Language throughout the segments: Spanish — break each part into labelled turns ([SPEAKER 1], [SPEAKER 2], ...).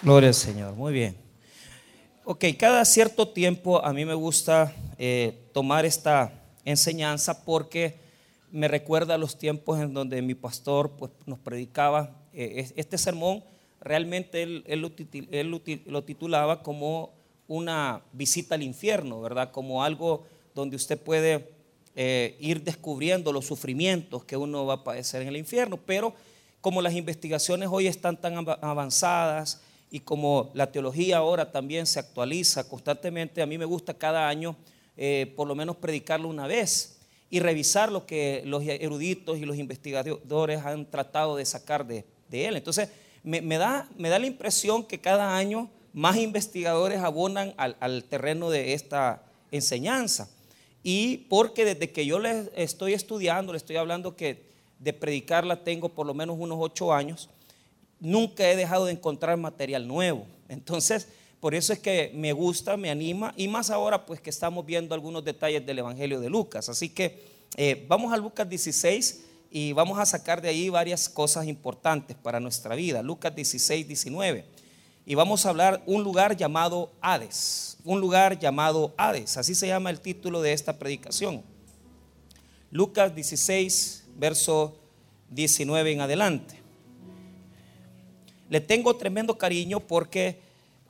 [SPEAKER 1] Gloria al Señor, muy bien. Ok, cada cierto tiempo a mí me gusta eh, tomar esta enseñanza porque me recuerda a los tiempos en donde mi pastor pues, nos predicaba eh, este sermón. Realmente él, lo, titulaba como una visita al infierno, ¿verdad? Como algo donde usted puede eh, ir descubriendo los sufrimientos que uno va a padecer en el infierno. Pero como las investigaciones hoy están tan avanzadas y como la teología ahora también se actualiza constantemente, a mí me gusta cada año eh, por lo menos predicarlo una vez y revisar lo que los eruditos y los investigadores han tratado de sacar de, él. Entonces, me, da, me da la impresión que cada año más investigadores abonan al, terreno de esta enseñanza. Y porque desde que yo le estoy estudiando, le estoy hablando que de predicarla tengo por lo menos unos ocho años, nunca he dejado de encontrar material nuevo. Entonces, por eso es que me gusta, me anima, y más ahora pues que estamos viendo algunos detalles del Evangelio de Lucas. Así que eh, vamos a Lucas 16 y vamos a sacar de ahí varias cosas importantes para nuestra vida. Lucas 16, 19. Y vamos a hablar un lugar llamado Hades, un lugar llamado Hades, así se llama el título de esta predicación. Lucas 16, verso 19 en adelante. Le tengo tremendo cariño porque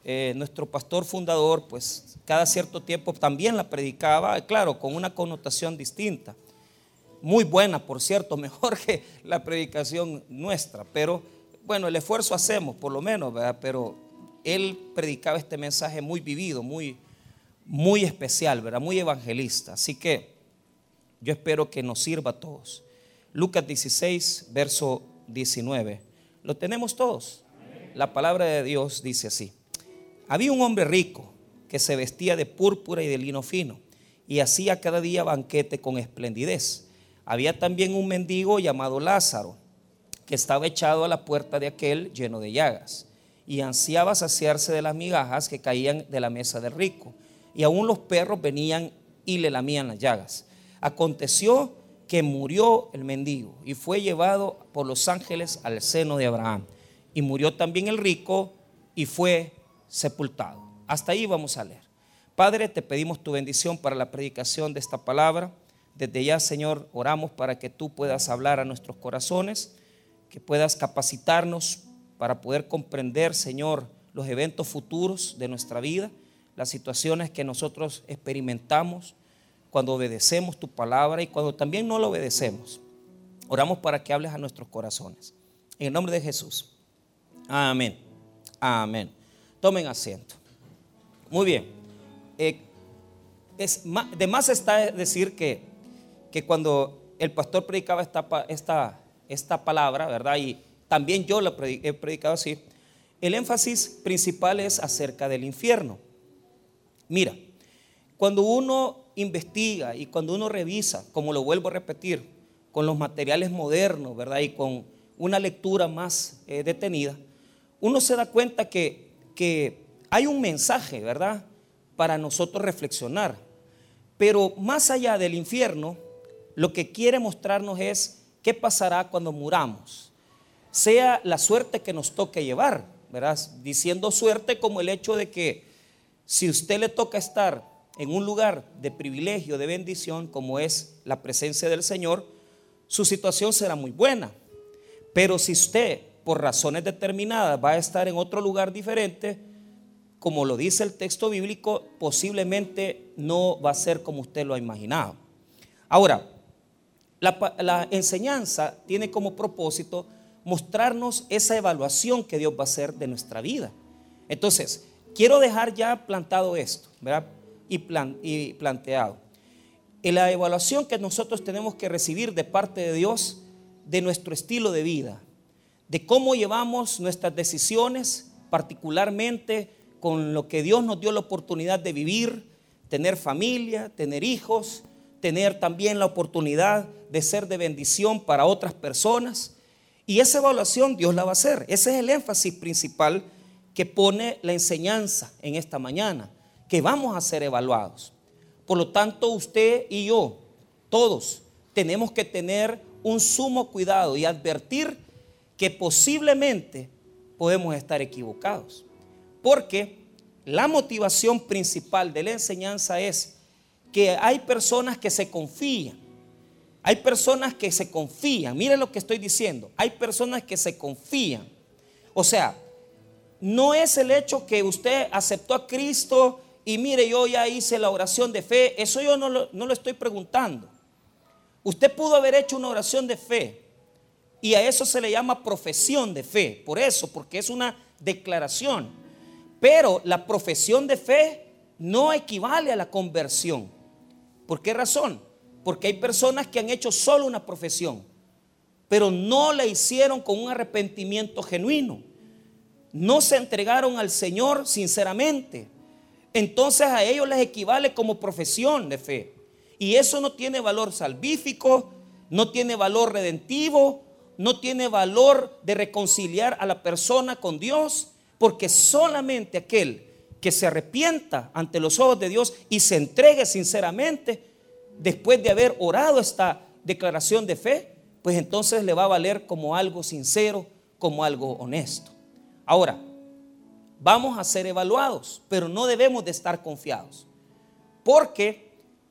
[SPEAKER 1] eh, nuestro pastor fundador, pues cada cierto tiempo también la predicaba, claro, con una connotación distinta. Muy buena, por cierto, mejor que la predicación nuestra, pero bueno, el esfuerzo hacemos, por lo menos, ¿verdad? Pero él predicaba este mensaje muy vivido, muy, muy especial, ¿verdad? Muy evangelista. Así que yo espero que nos sirva a todos. Lucas 16, verso 19. ¿Lo tenemos todos? La palabra de Dios dice así. Había un hombre rico que se vestía de púrpura y de lino fino y hacía cada día banquete con esplendidez. Había también un mendigo llamado Lázaro que estaba echado a la puerta de aquel lleno de llagas y ansiaba saciarse de las migajas que caían de la mesa del rico. Y aún los perros venían y le lamían las llagas. Aconteció que murió el mendigo y fue llevado por los ángeles al seno de Abraham. Y murió también el rico y fue sepultado. Hasta ahí vamos a leer. Padre, te pedimos tu bendición para la predicación de esta palabra. Desde ya, Señor, oramos para que tú puedas hablar a nuestros corazones, que puedas capacitarnos para poder comprender, Señor, los eventos futuros de nuestra vida, las situaciones que nosotros experimentamos cuando obedecemos tu palabra y cuando también no lo obedecemos. Oramos para que hables a nuestros corazones. En el nombre de Jesús. Amén. Amén. Tomen asiento. Muy bien. Eh, es, de más está decir que, que cuando el pastor predicaba esta, esta, esta palabra, ¿verdad? Y también yo la he predicado así. El énfasis principal es acerca del infierno. Mira, cuando uno investiga y cuando uno revisa, como lo vuelvo a repetir, con los materiales modernos, ¿verdad? Y con una lectura más eh, detenida, uno se da cuenta que que hay un mensaje, ¿verdad? Para nosotros reflexionar. Pero más allá del infierno, lo que quiere mostrarnos es qué pasará cuando muramos. Sea la suerte que nos toque llevar, ¿verdad? Diciendo suerte como el hecho de que si usted le toca estar en un lugar de privilegio, de bendición, como es la presencia del Señor, su situación será muy buena. Pero si usted por razones determinadas va a estar en otro lugar diferente, como lo dice el texto bíblico, posiblemente no va a ser como usted lo ha imaginado. Ahora, la, enseñanza tiene como propósito mostrarnos esa evaluación que Dios va a hacer de nuestra vida. Entonces, quiero dejar ya plantado esto, ¿verdad? Y, plan, y planteado. En la evaluación que nosotros tenemos que recibir de parte de Dios de nuestro estilo de vida, de cómo llevamos nuestras decisiones, particularmente con lo que Dios nos dio la oportunidad de vivir, tener familia, tener hijos, tener también la oportunidad de ser de bendición para otras personas. Y esa evaluación Dios la va a hacer. Ese es el énfasis principal que pone la enseñanza en esta mañana, que vamos a ser evaluados. Por lo tanto, usted y yo, todos, tenemos que tener un sumo cuidado y advertir que posiblemente podemos estar equivocados. Porque la motivación principal de la enseñanza es que hay personas que se confían. Hay personas que se confían. Mire lo que estoy diciendo. Hay personas que se confían. O sea, no es el hecho que usted aceptó a Cristo y mire, yo ya hice la oración de fe. Eso yo no lo, no lo estoy preguntando. Usted pudo haber hecho una oración de fe y a eso se le llama profesión de fe. Por eso, porque es una declaración. Pero la profesión de fe no equivale a la conversión. ¿Por qué razón? Porque hay personas que han hecho solo una profesión, pero no la hicieron con un arrepentimiento genuino. No se entregaron al Señor sinceramente. Entonces a ellos les equivale como profesión de fe. Y eso no tiene valor salvífico, no tiene valor redentivo, no tiene valor de reconciliar a la persona con Dios, porque solamente aquel que se arrepienta ante los ojos de Dios y se entregue sinceramente, después de haber orado esta declaración de fe, pues entonces le va a valer como algo sincero, como algo honesto. Ahora, vamos a ser evaluados, pero no debemos de estar confiados, porque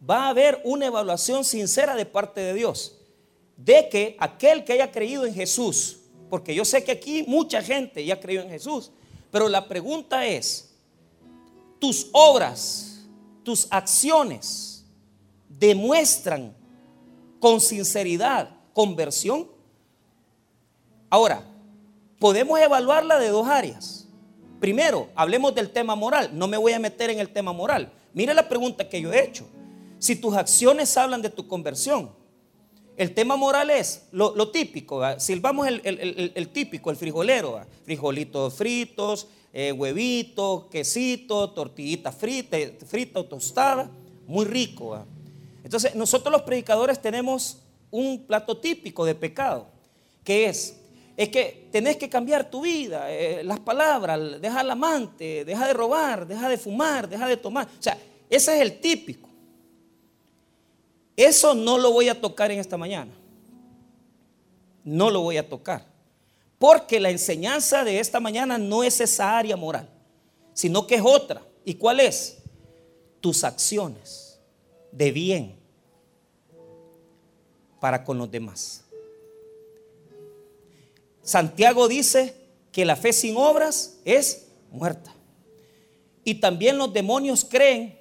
[SPEAKER 1] va a haber una evaluación sincera de parte de Dios, de que aquel que haya creído en Jesús, porque yo sé que aquí mucha gente ya creído en Jesús, pero la pregunta es, tus obras, tus acciones demuestran con sinceridad conversión. Ahora, podemos evaluarla de dos áreas. Primero, hablemos del tema moral. No me voy a meter en el tema moral. Mire la pregunta que yo he hecho. Si tus acciones hablan de tu conversión, el tema moral es lo, típico. Vamos el, típico, el frijolero, frijolitos fritos, eh, huevito, quesito, tortillita frita, frita o tostada, muy rico. Entonces, nosotros los predicadores tenemos un plato típico de pecado, que es, es que tenés que cambiar tu vida, eh, las palabras, deja al amante, deja de robar, deja de fumar, deja de tomar. O sea, ese es el típico. Eso no lo voy a tocar en esta mañana. No lo voy a tocar. Porque la enseñanza de esta mañana no es esa área moral, sino que es otra. ¿Y cuál es? Tus acciones de bien para con los demás. Santiago dice que la fe sin obras es muerta. Y también los demonios creen,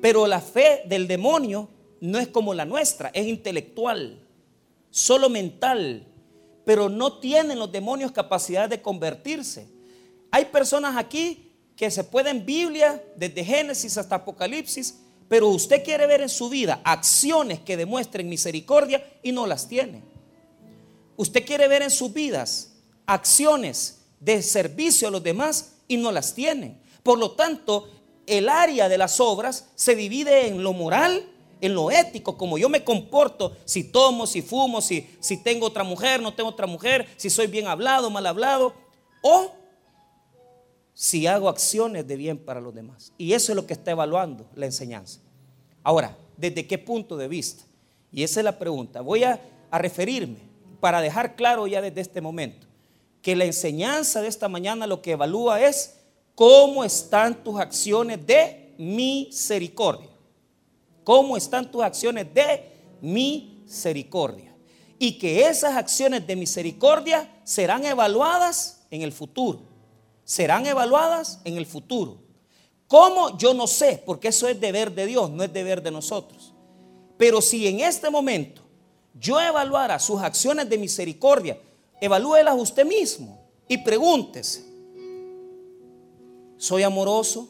[SPEAKER 1] pero la fe del demonio no es como la nuestra, es intelectual, solo mental, pero no tienen los demonios capacidad de convertirse. Hay personas aquí que se pueden Biblia desde Génesis hasta Apocalipsis, pero usted quiere ver en su vida acciones que demuestren misericordia y no las tiene. Usted quiere ver en sus vidas acciones de servicio a los demás y no las tiene. Por lo tanto, el área de las obras se divide en lo moral, en lo ético, como yo me comporto, si tomo, si fumo, si, si tengo otra mujer, no tengo otra mujer, si soy bien hablado, mal hablado, o si hago acciones de bien para los demás. Y eso es lo que está evaluando la enseñanza. Ahora, ¿desde qué punto de vista? Y esa es la pregunta. Voy a, a referirme para dejar claro ya desde este momento que la enseñanza de esta mañana lo que evalúa es cómo están tus acciones de misericordia. ¿Cómo están tus acciones de misericordia? Y que esas acciones de misericordia serán evaluadas en el futuro. Serán evaluadas en el futuro. ¿Cómo? Yo no sé, porque eso es deber de Dios, no es deber de nosotros. Pero si en este momento yo evaluara sus acciones de misericordia, evalúelas usted mismo y pregúntese, ¿soy amoroso?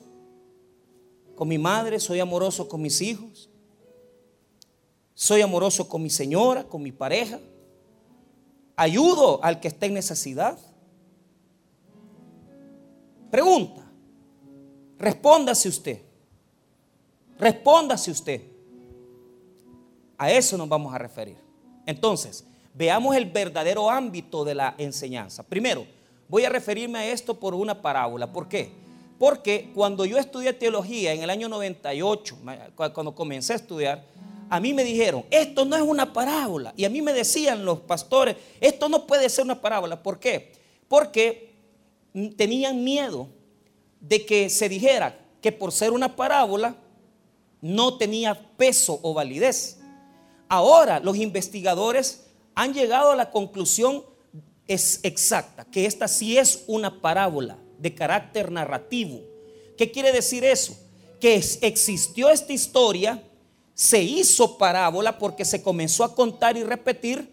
[SPEAKER 1] Con mi madre, soy amoroso con mis hijos, soy amoroso con mi señora, con mi pareja, ayudo al que está en necesidad. Pregunta, respóndase usted, respóndase usted. A eso nos vamos a referir. Entonces, veamos el verdadero ámbito de la enseñanza. Primero, voy a referirme a esto por una parábola. ¿Por qué? Porque cuando yo estudié teología en el año 98, cuando comencé a estudiar, a mí me dijeron, esto no es una parábola. Y a mí me decían los pastores, esto no puede ser una parábola. ¿Por qué? Porque tenían miedo de que se dijera que por ser una parábola no tenía peso o validez. Ahora los investigadores han llegado a la conclusión es exacta, que esta sí es una parábola de carácter narrativo. ¿Qué quiere decir eso? Que existió esta historia, se hizo parábola porque se comenzó a contar y repetir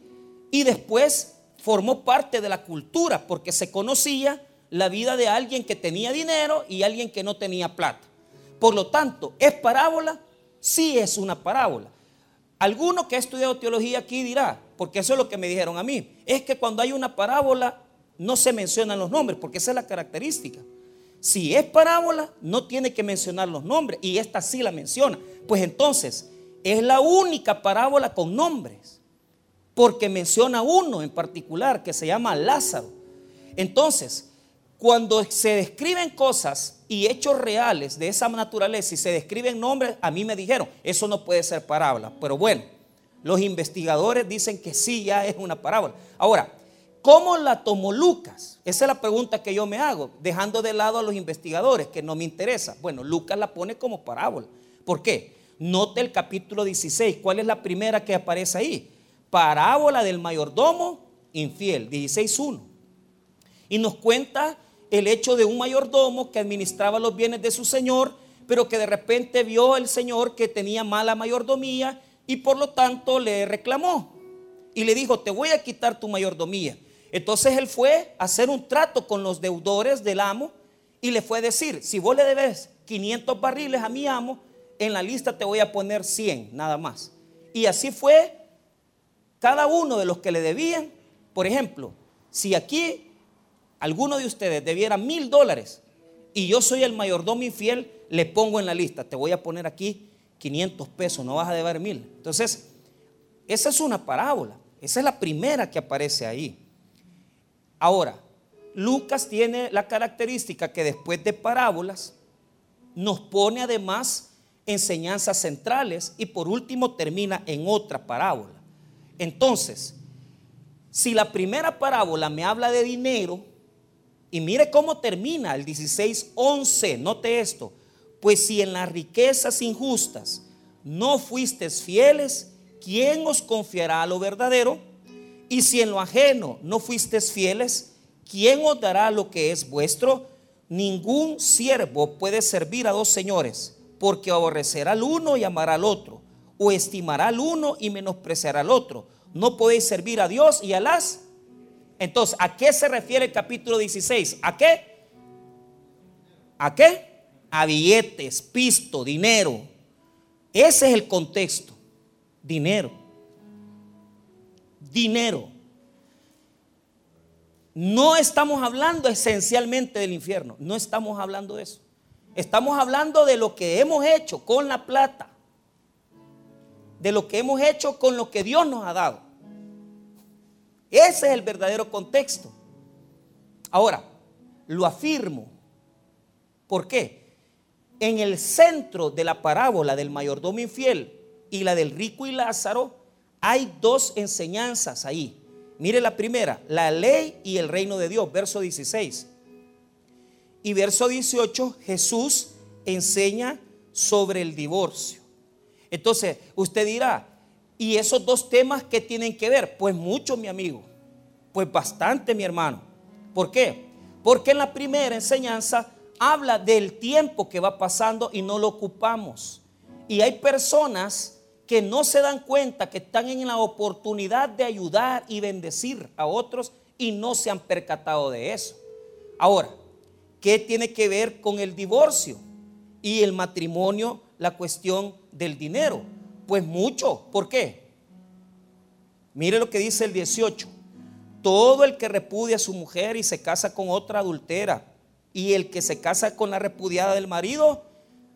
[SPEAKER 1] y después formó parte de la cultura porque se conocía la vida de alguien que tenía dinero y alguien que no tenía plata. Por lo tanto, ¿es parábola? Sí es una parábola. Alguno que ha estudiado teología aquí dirá, porque eso es lo que me dijeron a mí, es que cuando hay una parábola no se mencionan los nombres, porque esa es la característica. Si es parábola, no tiene que mencionar los nombres, y esta sí la menciona. Pues entonces, es la única parábola con nombres, porque menciona uno en particular que se llama Lázaro. Entonces, cuando se describen cosas y hechos reales de esa naturaleza y se describen nombres, a mí me dijeron, eso no puede ser parábola. Pero bueno, los investigadores dicen que sí, ya es una parábola. Ahora, ¿cómo la tomó Lucas? Esa es la pregunta que yo me hago, dejando de lado a los investigadores, que no me interesa. Bueno, Lucas la pone como parábola. ¿Por qué? Note el capítulo 16. ¿Cuál es la primera que aparece ahí? Parábola del mayordomo infiel, 16.1. Y nos cuenta el hecho de un mayordomo que administraba los bienes de su señor, pero que de repente vio el señor que tenía mala mayordomía y por lo tanto le reclamó y le dijo, te voy a quitar tu mayordomía. Entonces él fue a hacer un trato con los deudores del amo y le fue a decir, si vos le debes 500 barriles a mi amo, en la lista te voy a poner 100 nada más. Y así fue cada uno de los que le debían. Por ejemplo, si aquí alguno de ustedes debiera mil dólares y yo soy el mayordomo infiel, le pongo en la lista, te voy a poner aquí 500 pesos, no vas a deber mil. Entonces, esa es una parábola, esa es la primera que aparece ahí. Ahora, Lucas tiene la característica que después de parábolas nos pone además enseñanzas centrales y por último termina en otra parábola. Entonces, si la primera parábola me habla de dinero, y mire cómo termina el 16:11. Note esto. Pues si en las riquezas injustas no fuisteis fieles, ¿quién os confiará lo verdadero? Y si en lo ajeno no fuisteis fieles, ¿quién os dará lo que es vuestro? Ningún siervo puede servir a dos señores, porque aborrecerá al uno y amará al otro, o estimará al uno y menospreciará al otro. No podéis servir a Dios y a las entonces, ¿a qué se refiere el capítulo 16? ¿A qué? ¿A qué? A billetes, pisto, dinero. Ese es el contexto. Dinero. Dinero. No estamos hablando esencialmente del infierno. No estamos hablando de eso. Estamos hablando de lo que hemos hecho con la plata. De lo que hemos hecho con lo que Dios nos ha dado. Ese es el verdadero contexto. Ahora, lo afirmo. ¿Por qué? En el centro de la parábola del mayordomo infiel y la del rico y Lázaro, hay dos enseñanzas ahí. Mire la primera, la ley y el reino de Dios, verso 16. Y verso 18, Jesús enseña sobre el divorcio. Entonces, usted dirá, ¿Y esos dos temas qué tienen que ver? Pues mucho, mi amigo. Pues bastante, mi hermano. ¿Por qué? Porque en la primera enseñanza habla del tiempo que va pasando y no lo ocupamos. Y hay personas que no se dan cuenta que están en la oportunidad de ayudar y bendecir a otros y no se han percatado de eso. Ahora, ¿qué tiene que ver con el divorcio y el matrimonio, la cuestión del dinero? Pues mucho. ¿Por qué? Mire lo que dice el 18. Todo el que repudia a su mujer y se casa con otra adultera. Y el que se casa con la repudiada del marido,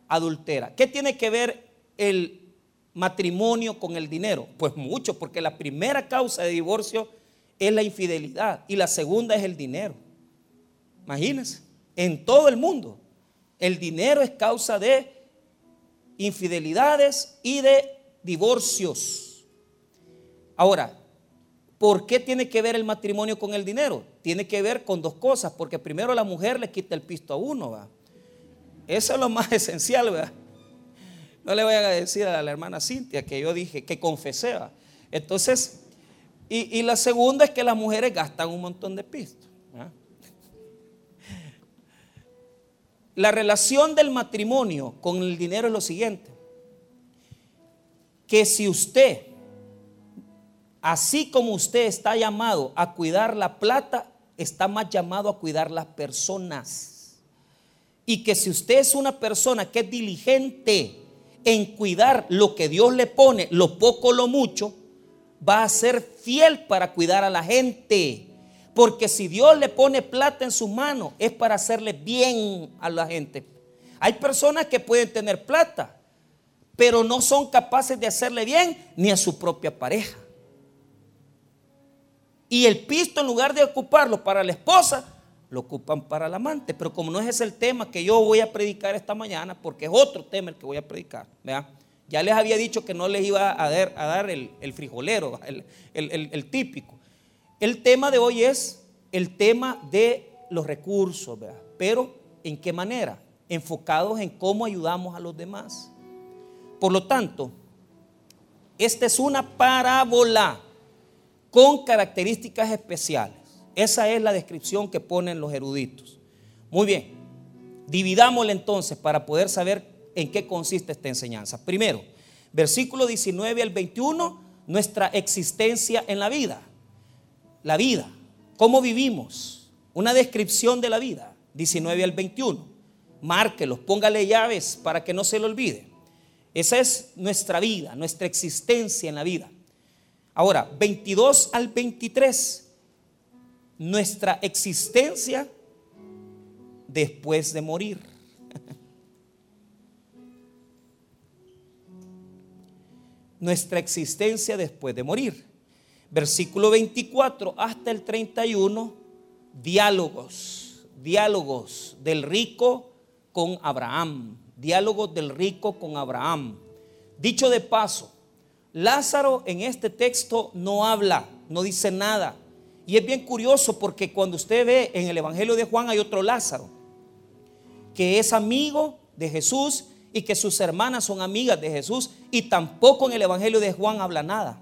[SPEAKER 1] adultera. ¿Qué tiene que ver el matrimonio con el dinero? Pues mucho, porque la primera causa de divorcio es la infidelidad y la segunda es el dinero. Imagínense, en todo el mundo, el dinero es causa de infidelidades y de divorcios. Ahora, ¿por qué tiene que ver el matrimonio con el dinero? Tiene que ver con dos cosas, porque primero la mujer le quita el pisto a uno, ¿va? Eso es lo más esencial, ¿verdad? No le voy a decir a la hermana Cintia que yo dije, que confesé. Entonces, y, la segunda es que las mujeres gastan un montón de pisto. La relación del matrimonio con el dinero es lo siguiente. Que si usted, así como usted está llamado a cuidar la plata, está más llamado a cuidar las personas. Y que si usted es una persona que es diligente en cuidar lo que Dios le pone, lo poco lo mucho, va a ser fiel para cuidar a la gente. Porque si Dios le pone plata en sus manos, es para hacerle bien a la gente. Hay personas que pueden tener plata, pero no son capaces de hacerle bien ni a su propia pareja. Y el pisto, en lugar de ocuparlo para la esposa, lo ocupan para el amante. Pero como no es ese el tema que yo voy a predicar esta mañana, porque es otro tema el que voy a predicar, ya les había dicho que no les iba a dar, dar el, frijolero, el, típico. El tema de hoy es el tema de los recursos, pero ¿en qué manera? Enfocados en cómo ayudamos a los demás. Por lo tanto, esta es una parábola con características especiales. Esa es la descripción que ponen los eruditos. Muy bien, dividámosla entonces para poder saber en qué consiste esta enseñanza. Primero, versículo 19 al 21, nuestra existencia en la vida. La vida, cómo vivimos, una descripción de la vida, 19 al 21. Márquelos, póngale llaves para que no se lo olvide. Esa es nuestra vida, nuestra existencia en la vida. Ahora, 22 al 23, nuestra existencia después de morir. nuestra existencia después de morir. Versículo 24 hasta el 31, diálogos, diálogos del rico con Abraham, diálogos del rico con Abraham. Dicho de paso, Lázaro en este texto no habla, no dice nada. Y es bien curioso porque cuando usted ve en el Evangelio de Juan hay otro Lázaro, que es amigo de Jesús y que sus hermanas son amigas de Jesús y tampoco en el Evangelio de Juan habla nada.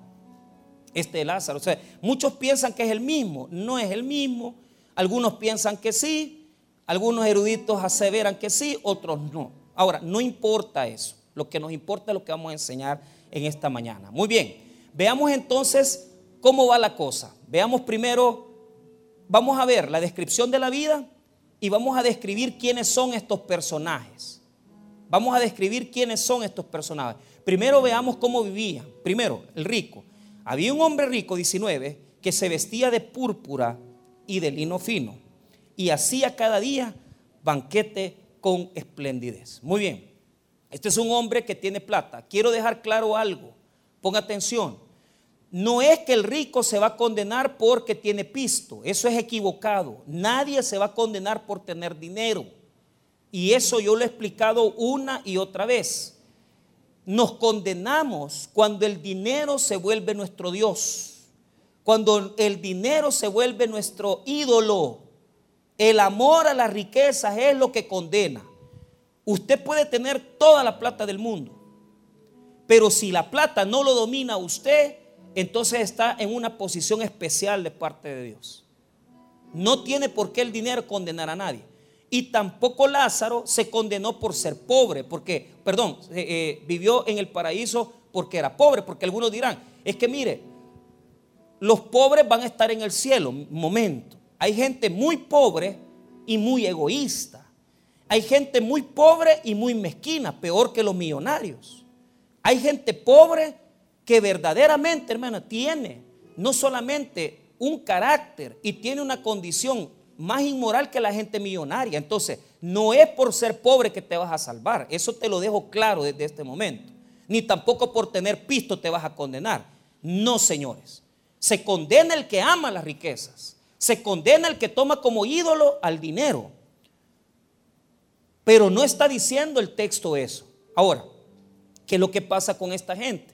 [SPEAKER 1] Este Lázaro, o sea, muchos piensan que es el mismo, no es el mismo. Algunos piensan que sí, algunos eruditos aseveran que sí, otros no. Ahora, no importa eso. Lo que nos importa es lo que vamos a enseñar en esta mañana. Muy bien, veamos entonces cómo va la cosa. Veamos primero, vamos a ver la descripción de la vida y vamos a describir quiénes son estos personajes. Vamos a describir quiénes son estos personajes. Primero veamos cómo vivían. Primero, el rico. Había un hombre rico, 19, que se vestía de púrpura y de lino fino y hacía cada día banquete con esplendidez. Muy bien, este es un hombre que tiene plata. Quiero dejar claro algo. Ponga atención. No es que el rico se va a condenar porque tiene pisto. Eso es equivocado. Nadie se va a condenar por tener dinero. Y eso yo lo he explicado una y otra vez. Nos condenamos cuando el dinero se vuelve nuestro Dios, cuando el dinero se vuelve nuestro ídolo. El amor a las riquezas es lo que condena. Usted puede tener toda la plata del mundo, pero si la plata no lo domina usted, entonces está en una posición especial de parte de Dios. No tiene por qué el dinero condenar a nadie. Y tampoco Lázaro se condenó por ser pobre, porque, perdón, eh, eh, vivió en el paraíso porque era pobre, porque algunos dirán, es que mire, los pobres van a estar en el cielo, momento. Hay gente muy pobre y muy egoísta. Hay gente muy pobre y muy mezquina, peor que los millonarios. Hay gente pobre que verdaderamente, hermano, tiene no solamente un carácter y tiene una condición más inmoral que la gente millonaria. Entonces, no es por ser pobre que te vas a salvar. Eso te lo dejo claro desde este momento. Ni tampoco por tener pisto te vas a condenar. No, señores. Se condena el que ama las riquezas. Se condena el que toma como ídolo al dinero. Pero no está diciendo el texto eso. Ahora, ¿qué es lo que pasa con esta gente?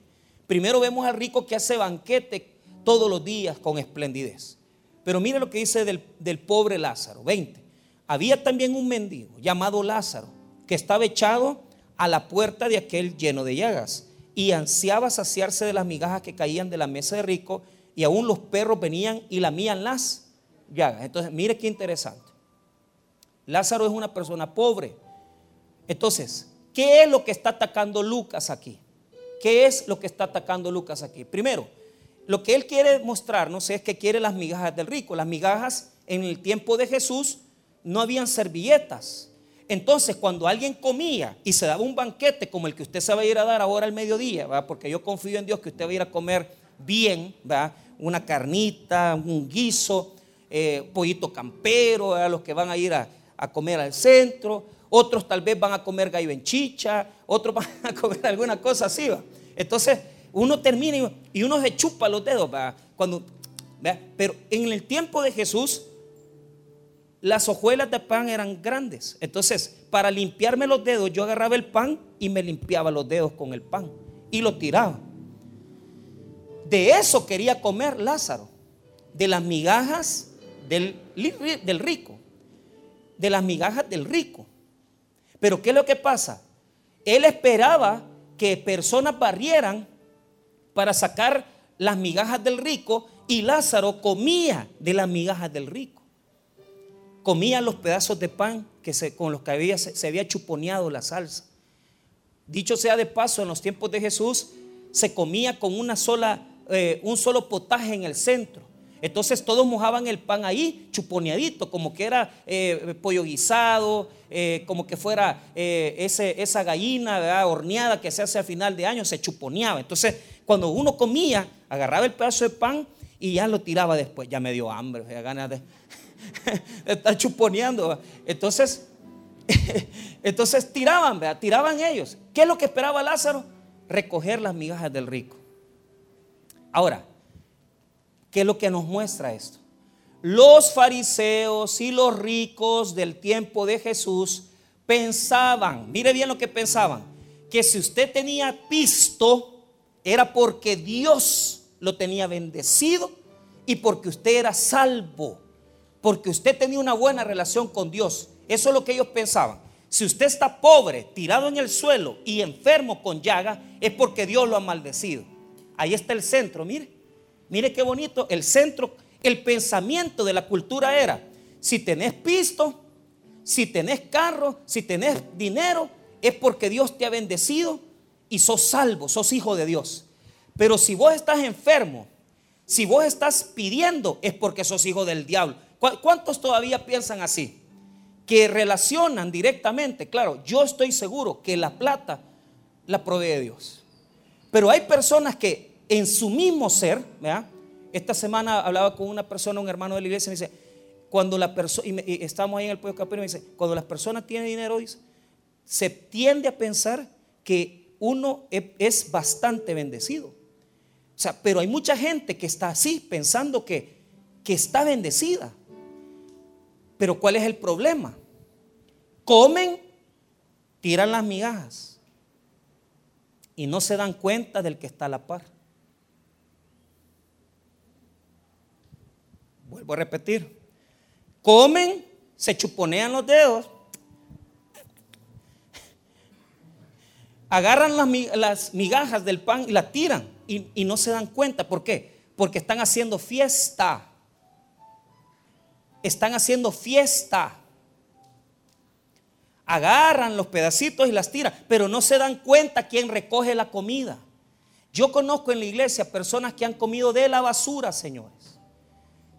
[SPEAKER 1] Primero vemos al rico que hace banquete todos los días con esplendidez. Pero mire lo que dice del, pobre Lázaro. 20. Había también un mendigo llamado Lázaro que estaba echado a la puerta de aquel lleno de llagas y ansiaba saciarse de las migajas que caían de la mesa de rico y aún los perros venían y lamían las llagas. Entonces, mire qué interesante. Lázaro es una persona pobre. Entonces, ¿qué es lo que está atacando Lucas aquí? ¿Qué es lo que está atacando Lucas aquí? Primero, lo que él quiere mostrarnos es que quiere las migajas del rico. Las migajas en el tiempo de Jesús no habían servilletas. Entonces, cuando alguien comía y se daba un banquete como el que usted se va a ir a dar ahora al mediodía, porque yo confío en Dios que usted va a ir a comer bien, una carnita, un guiso, eh, pollito campero, los que van a ir a, a comer al centro, otros tal vez van a comer gallo en chicha, otros van a comer alguna cosa así. ¿va? Entonces uno termina y uno se chupa los dedos. Cuando, Pero en el tiempo de Jesús, las hojuelas de pan eran grandes. Entonces, para limpiarme los dedos, yo agarraba el pan y me limpiaba los dedos con el pan y lo tiraba. De eso quería comer Lázaro, de las migajas del, del rico de las migajas del rico. Pero ¿qué es lo que pasa? Él esperaba que personas barrieran para sacar las migajas del rico y Lázaro comía de las migajas del rico. Comía los pedazos de pan que con los que se, había chuponeado la salsa. Dicho sea de paso, en los tiempos de Jesús se comía con una sola, eh, un solo potaje en el centro. Entonces todos mojaban el pan ahí, chuponeadito, como que era eh, pollo guisado, eh, como que fuera eh, esa gallina horneada que se hace a final de año, se chuponeaba. Entonces cuando uno comía, agarraba el pedazo de pan y ya lo tiraba después. Ya me dio hambre, ya ganas de, estar chuponeando. Entonces, entonces tiraban, tiraban ellos. ¿Qué es lo que esperaba Lázaro? Recoger las migajas del rico. Ahora, ¿Qué es lo que nos muestra esto? Los fariseos y los ricos del tiempo de Jesús pensaban, mire bien lo que pensaban, que si usted tenía pisto era porque Dios lo tenía bendecido y porque usted era salvo, porque usted tenía una buena relación con Dios. Eso es lo que ellos pensaban. Si usted está pobre, tirado en el suelo y enfermo con llaga, es porque Dios lo ha maldecido. Ahí está el centro, mire. Mire qué bonito, el centro, el pensamiento de la cultura era, si tenés pisto, si tenés carro, si tenés dinero, es porque Dios te ha bendecido y sos salvo, sos hijo de Dios. Pero si vos estás enfermo, si vos estás pidiendo, es porque sos hijo del diablo. ¿Cuántos todavía piensan así? Que relacionan directamente, claro, yo estoy seguro que la plata la provee Dios. Pero hay personas que en su mismo ser, esta semana hablaba con una persona, un hermano de la iglesia, y me dice, cuando la persona, y, estamos ahí en el pueblo capítulo, me dice, cuando las personas tienen dinero, dice, se tiende a pensar que uno es bastante bendecido. O sea, pero hay mucha gente que está así, pensando que, que está bendecida. Pero ¿cuál es el problema? Comen, tiran las migajas y no se dan cuenta del que está a la par. Vuelvo a repetir. Comen, se chuponean los dedos, agarran las, migajas del pan y las tiran y, y no se dan cuenta. ¿Por qué? Porque están haciendo fiesta. Están haciendo fiesta. Agarran los pedacitos y las tiran, pero no se dan cuenta quién recoge la comida. Yo conozco en la iglesia personas que han comido de la basura, señores.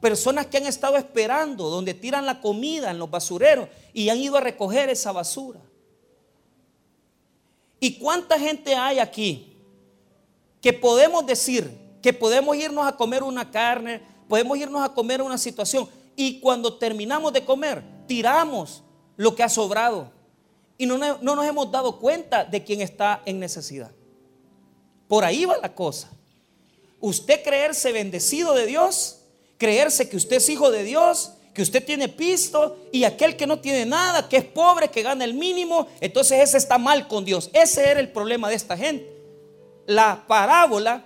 [SPEAKER 1] Personas que han estado esperando donde tiran la comida en los basureros y han ido a recoger esa basura. ¿Y cuánta gente hay aquí que podemos decir que podemos irnos a comer una carne, podemos irnos a comer una situación y cuando terminamos de comer tiramos lo que ha sobrado y no, no nos hemos dado cuenta de quién está en necesidad? Por ahí va la cosa. Usted creerse bendecido de Dios creerse que usted es hijo de Dios, que usted tiene pisto y aquel que no tiene nada, que es pobre, que gana el mínimo, entonces ese está mal con Dios. Ese era el problema de esta gente. La parábola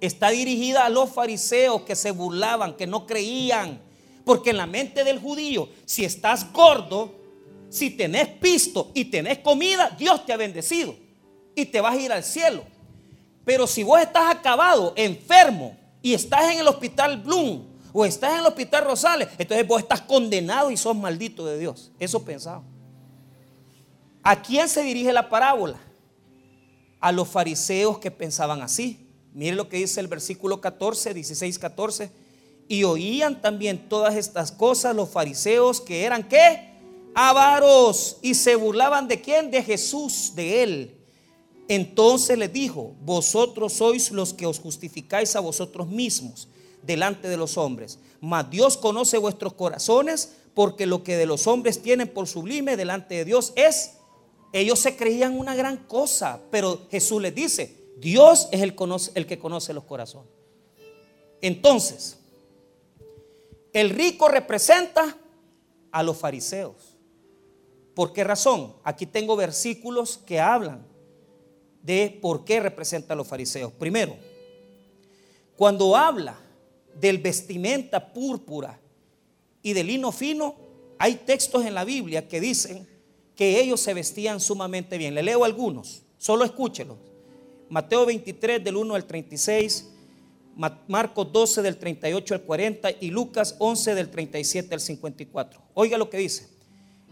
[SPEAKER 1] está dirigida a los fariseos que se burlaban, que no creían. Porque en la mente del judío, si estás gordo, si tenés pisto y tenés comida, Dios te ha bendecido y te vas a ir al cielo. Pero si vos estás acabado, enfermo y estás en el hospital Bloom o estás en el hospital Rosales, entonces vos estás condenado y sos maldito de Dios. Eso pensaba. ¿A quién se dirige la parábola? A los fariseos que pensaban así. Mire lo que dice el versículo 14, 16, 14. Y oían también todas estas cosas los fariseos que eran qué? Avaros. Y se burlaban de quién? De Jesús, de él. Entonces les dijo, vosotros sois los que os justificáis a vosotros mismos delante de los hombres. Mas Dios conoce vuestros corazones porque lo que de los hombres tienen por sublime delante de Dios es, ellos se creían una gran cosa, pero Jesús les dice, Dios es el, el que conoce los corazones. Entonces, el rico representa a los fariseos. ¿Por qué razón? Aquí tengo versículos que hablan de por qué representa a los fariseos. Primero, cuando habla del vestimenta púrpura y del lino fino, hay textos en la Biblia que dicen que ellos se vestían sumamente bien. Le leo algunos, solo escúchelos. Mateo 23 del 1 al 36, Marcos 12 del 38 al 40 y Lucas 11 del 37 al 54. Oiga lo que dice.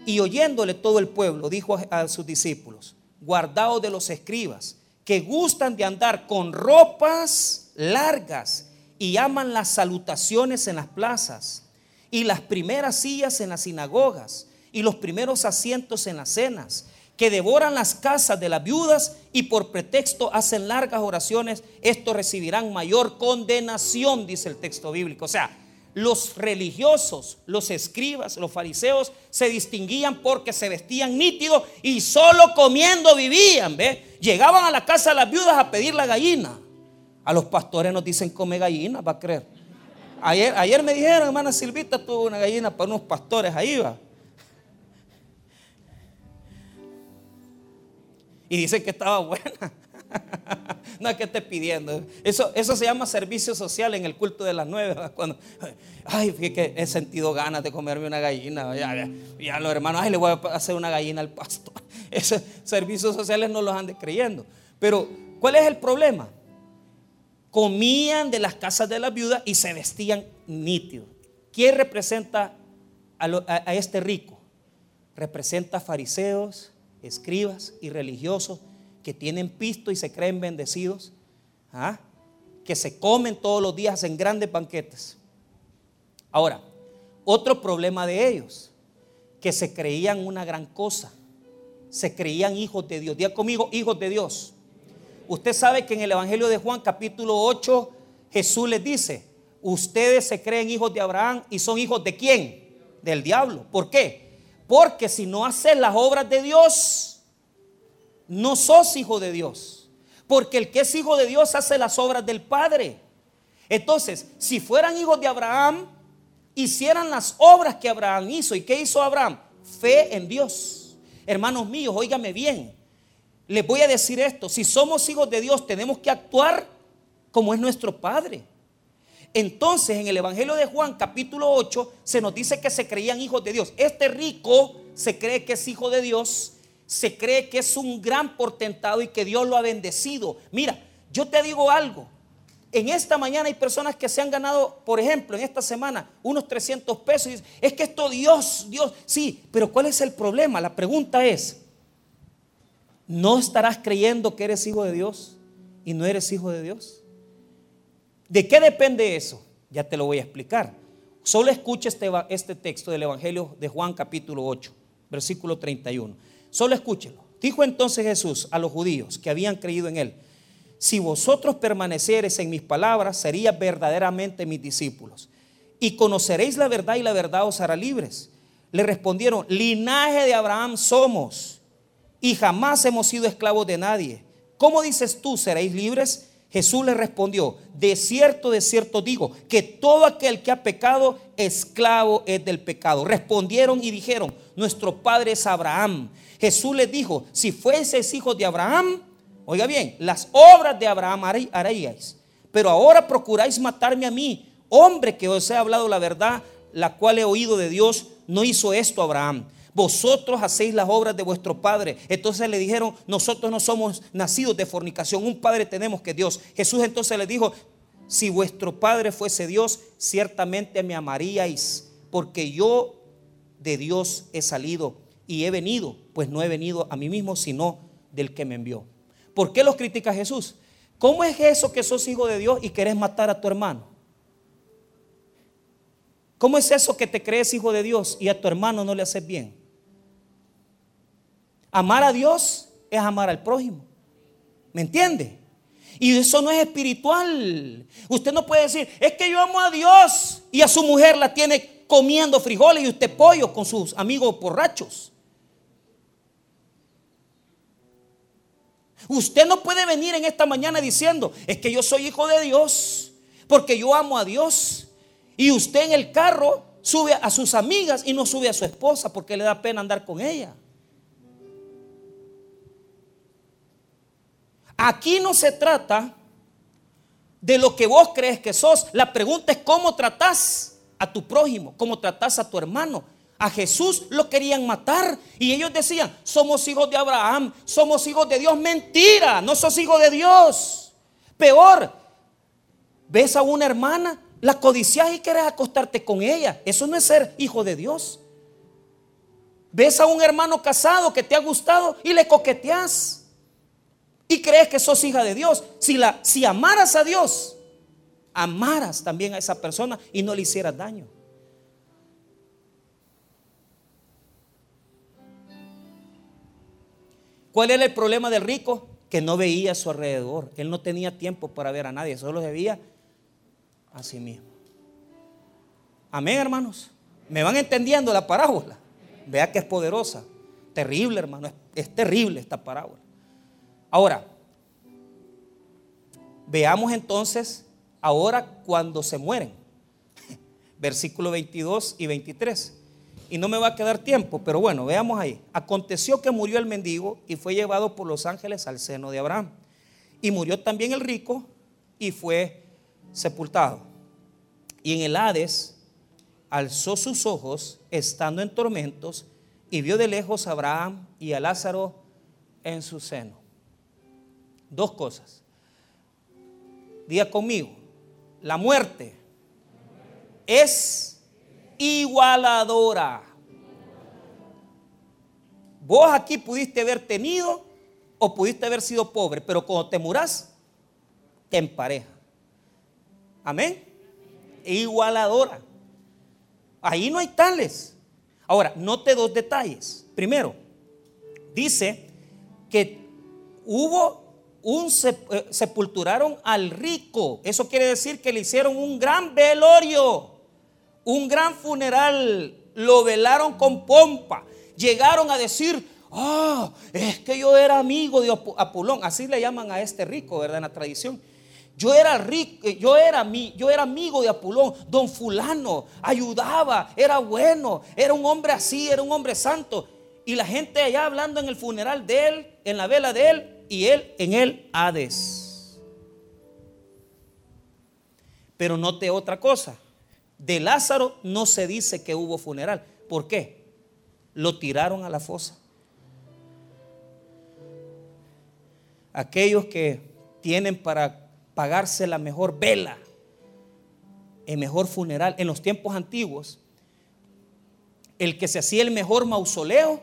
[SPEAKER 1] Y oyéndole todo el pueblo, dijo a sus discípulos, guardaos de los escribas, que gustan de andar con ropas largas y aman las salutaciones en las plazas y las primeras sillas en las sinagogas y los primeros asientos en las cenas que devoran las casas de las viudas y por pretexto hacen largas oraciones, estos recibirán mayor condenación, dice el texto bíblico. O sea, los religiosos, los escribas, los fariseos se distinguían porque se vestían nítidos y solo comiendo vivían. Llegaban a la casa de las viudas a pedir la gallina. A los pastores nos dicen come gallina, va a creer. Ayer, ayer me dijeron, hermana Silvita tuvo una gallina para unos pastores ahí, va. Y dicen que estaba buena. no es que esté pidiendo. Eso, eso se llama servicio social en el culto de las nueve. Cuando, ay, que he sentido ganas de comerme una gallina. Ya, los hermanos, ay, le voy a hacer una gallina al pastor. Esos servicios sociales no los andan creyendo. Pero, ¿cuál es el problema? Comían de las casas de las viudas y se vestían nítidos. ¿Quién representa a este rico? Representa fariseos, escribas y religiosos que tienen pisto y se creen bendecidos, ¿ah? que se comen todos los días en grandes banquetes. Ahora, otro problema de ellos, que se creían una gran cosa, se creían hijos de Dios. Diga conmigo, hijos de Dios. Usted sabe que en el Evangelio de Juan capítulo 8 Jesús les dice, ustedes se creen hijos de Abraham y son hijos de quién? Del diablo. ¿Por qué? Porque si no hacen las obras de Dios, no sos hijo de Dios. Porque el que es hijo de Dios hace las obras del Padre. Entonces, si fueran hijos de Abraham, hicieran las obras que Abraham hizo. ¿Y qué hizo Abraham? Fe en Dios. Hermanos míos, óigame bien. Les voy a decir esto. Si somos hijos de Dios, tenemos que actuar como es nuestro Padre. Entonces, en el Evangelio de Juan, capítulo 8, se nos dice que se creían hijos de Dios. Este rico se cree que es hijo de Dios se cree que es un gran portentado y que Dios lo ha bendecido. Mira, yo te digo algo. En esta mañana hay personas que se han ganado, por ejemplo, en esta semana, unos 300 pesos. Y es que esto Dios, Dios, sí, pero ¿cuál es el problema? La pregunta es, ¿no estarás creyendo que eres hijo de Dios y no eres hijo de Dios? ¿De qué depende eso? Ya te lo voy a explicar. Solo escucha este, este texto del Evangelio de Juan capítulo 8, versículo 31. Solo escúchelo. Dijo entonces Jesús a los judíos que habían creído en él, si vosotros permanecereis en mis palabras, seríais verdaderamente mis discípulos. Y conoceréis la verdad y la verdad os hará libres. Le respondieron, linaje de Abraham somos y jamás hemos sido esclavos de nadie. ¿Cómo dices tú, seréis libres? Jesús le respondió, de cierto, de cierto digo, que todo aquel que ha pecado, esclavo es del pecado. Respondieron y dijeron, nuestro padre es Abraham. Jesús les dijo, si fueseis hijos de Abraham, oiga bien, las obras de Abraham haríais. Pero ahora procuráis matarme a mí, hombre que os he hablado la verdad, la cual he oído de Dios, no hizo esto Abraham. vosotros hacéis las obras de vuestro padre. Entonces le dijeron, nosotros no somos nacidos de fornicación, un padre tenemos que Dios. Jesús entonces le dijo, si vuestro padre fuese Dios, ciertamente me amaríais, porque yo de Dios he salido y he venido, pues no he venido a mí mismo, sino del que me envió. ¿Por qué los critica Jesús? ¿Cómo es eso que sos hijo de Dios y querés matar a tu hermano? ¿Cómo es eso que te crees hijo de Dios y a tu hermano no le haces bien? Amar a Dios es amar al prójimo. ¿Me entiende? Y eso no es espiritual. Usted no puede decir, es que yo amo a Dios y a su mujer la tiene comiendo frijoles y usted pollo con sus amigos borrachos. Usted no puede venir en esta mañana diciendo, es que yo soy hijo de Dios, porque yo amo a Dios. Y usted en el carro sube a sus amigas y no sube a su esposa porque le da pena andar con ella. Aquí no se trata de lo que vos crees que sos. La pregunta es cómo tratás a tu prójimo, cómo tratás a tu hermano. A Jesús lo querían matar y ellos decían, somos hijos de Abraham, somos hijos de Dios. Mentira, no sos hijo de Dios. Peor, ves a una hermana, la codicias y quieres acostarte con ella. Eso no es ser hijo de Dios. Ves a un hermano casado que te ha gustado y le coqueteas. Y crees que sos hija de Dios. Si, la, si amaras a Dios, amaras también a esa persona y no le hicieras daño. ¿Cuál era el problema del rico? Que no veía a su alrededor. Él no tenía tiempo para ver a nadie, solo se veía a sí mismo. Amén, hermanos. ¿Me van entendiendo la parábola? Vea que es poderosa. Terrible, hermano. Es, terrible esta parábola. Ahora, veamos entonces ahora cuando se mueren. Versículo 22 y 23 y no me va a quedar tiempo, pero bueno, veamos ahí. Aconteció que murió el mendigo y fue llevado por los ángeles al seno de Abraham. Y murió también el rico y fue sepultado. Y en el Hades alzó sus ojos, estando en tormentos, y vio de lejos a Abraham y a Lázaro en su seno. Dos cosas. Día conmigo, la muerte es igualadora. Vos aquí pudiste haber tenido o pudiste haber sido pobre, pero cuando te muras, te empareja. Amén. Igualadora. Ahí no hay tales. Ahora, note dos detalles. Primero, dice que hubo un eh, sepulturaron al rico. Eso quiere decir que le hicieron un gran velorio un gran funeral, lo velaron con pompa, llegaron a decir, ah, es que yo era amigo de Apulón, así le llaman a este rico, ¿verdad? En la tradición. Yo era rico, yo era, yo era amigo de Apulón, don fulano, ayudaba, era bueno, era un hombre así, era un hombre santo. Y la gente allá hablando en el funeral de él, en la vela de él, y él en el Hades. Pero note otra cosa. De Lázaro no se dice que hubo funeral. ¿Por qué? Lo tiraron a la fosa. Aquellos que tienen para pagarse la mejor vela, el mejor funeral, en los tiempos antiguos, el que se hacía el mejor mausoleo,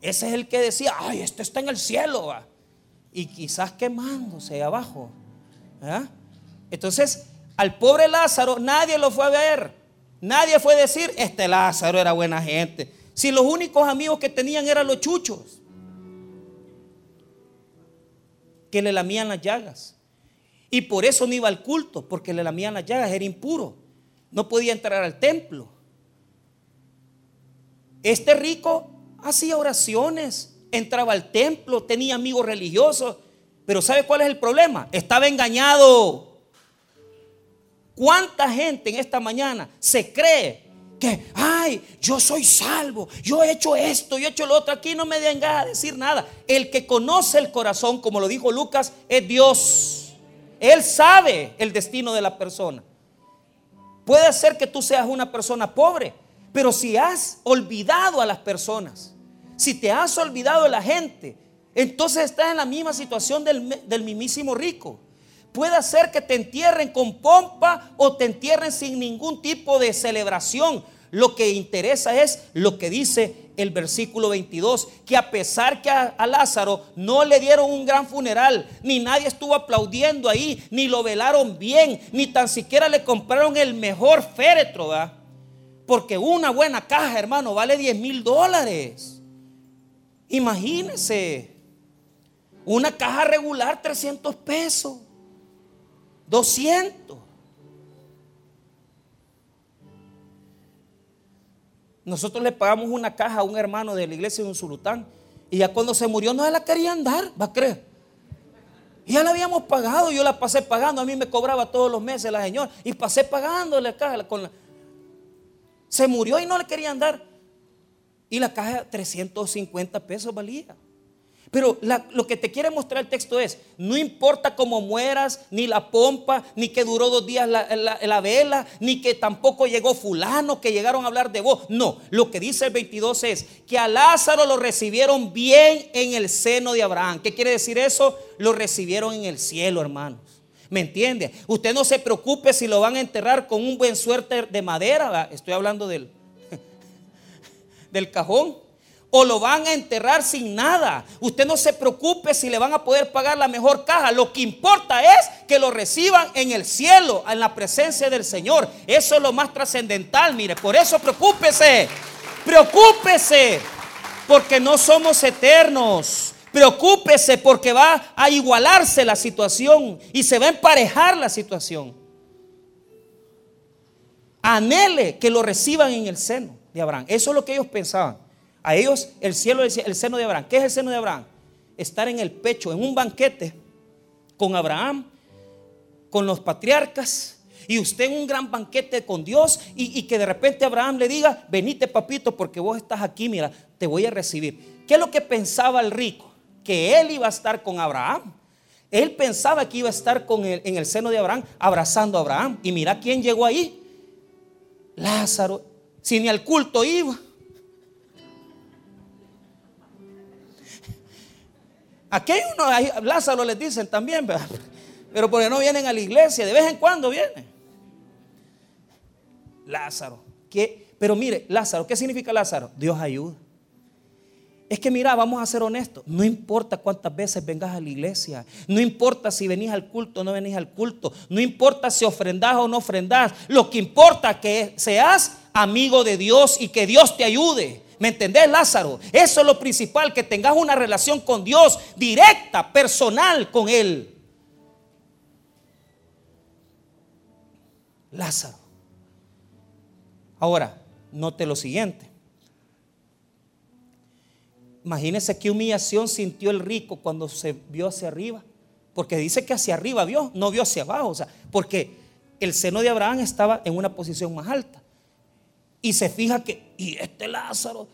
[SPEAKER 1] ese es el que decía, ay, esto está en el cielo, y quizás quemándose abajo. Entonces, al pobre Lázaro nadie lo fue a ver. Nadie fue a decir, este Lázaro era buena gente. Si los únicos amigos que tenían eran los chuchos, que le lamían las llagas. Y por eso no iba al culto, porque le lamían las llagas, era impuro. No podía entrar al templo. Este rico hacía oraciones, entraba al templo, tenía amigos religiosos. Pero ¿sabe cuál es el problema? Estaba engañado. ¿Cuánta gente en esta mañana se cree que, ay, yo soy salvo, yo he hecho esto, yo he hecho lo otro, aquí no me venga a decir nada? El que conoce el corazón, como lo dijo Lucas, es Dios. Él sabe el destino de la persona. Puede ser que tú seas una persona pobre, Pero si has olvidado a las personas, si te has olvidado de la gente, entonces estás en la misma situación del, mismísimo rico. Puede ser que te entierren con pompa o te entierren sin ningún tipo de celebración. Lo que interesa es lo que dice el versículo 22, que a pesar que a, Lázaro no le dieron un gran funeral, ni nadie estuvo aplaudiendo ahí, ni lo velaron bien, ni tan siquiera le compraron el mejor féretro, porque una buena caja, hermano, vale 10 mil dólares. Imagínense, una caja regular 300 pesos, 200. Nosotros le pagamos una caja a un hermano de la iglesia de un sultán y ya cuando se murió no se la querían dar, va a creer. Ya la habíamos pagado, yo la pasé pagando, a mí me cobraba todos los meses la señora y pasé pagando la caja con la... Se murió y no le querían dar. Y la caja 350 pesos valía. Pero lo que te quiere mostrar el texto es, no importa cómo mueras, ni la pompa, ni que duró dos días la, vela, ni que tampoco llegó fulano, que llegaron a hablar de vos. No, lo que dice el 22 es que a Lázaro lo recibieron bien en el seno de Abraham. ¿Qué quiere decir eso? Lo recibieron en el cielo, hermanos. ¿Me entiende? Usted no se preocupe si lo van a enterrar con un buen suerte de madera. Estoy hablando del, del cajón o lo van a enterrar sin nada. Usted no se preocupe si le van a poder pagar la mejor caja. Lo que importa es que lo reciban en el cielo, en la presencia del Señor. Eso es lo más trascendental, mire. Por eso preocúpese. Preocúpese. Porque no somos eternos. Preocúpese porque va a igualarse la situación y se va a emparejar la situación. Anhele que lo reciban en el seno de Abraham. Eso es lo que ellos pensaban. A ellos el cielo decía, el seno de Abraham. ¿Qué es el seno de Abraham? Estar en el pecho, en un banquete con Abraham, con los patriarcas, y usted en un gran banquete con Dios, y, que de repente Abraham le diga, venite papito, porque vos estás aquí, mira, te voy a recibir. ¿Qué es lo que pensaba el rico? Que él iba a estar con Abraham. Él pensaba que iba a estar con en el seno de Abraham, abrazando a Abraham. Y mira quién llegó ahí. Lázaro, si ni al culto iba. Aquí hay uno, Lázaro les dicen también, pero porque no vienen a la iglesia, de vez en cuando vienen. Lázaro, ¿qué? Pero mire, Lázaro, ¿qué significa Lázaro? Dios ayuda. Es que mira, vamos a ser honestos, no importa cuántas veces vengas a la iglesia, no importa si venís al culto o no venís al culto, no importa si ofrendás o no ofrendás, lo que importa es que seas amigo de Dios y que Dios te ayude. ¿Me entendés, Lázaro? Eso es lo principal, que tengas una relación con Dios directa, personal con Él. Lázaro. Ahora, note lo siguiente. Imagínese qué humillación sintió el rico cuando se vio hacia arriba. Porque dice que hacia arriba vio, no vio hacia abajo. O sea, porque el seno de Abraham estaba en una posición más alta. Y se fija que, y este Lázaro,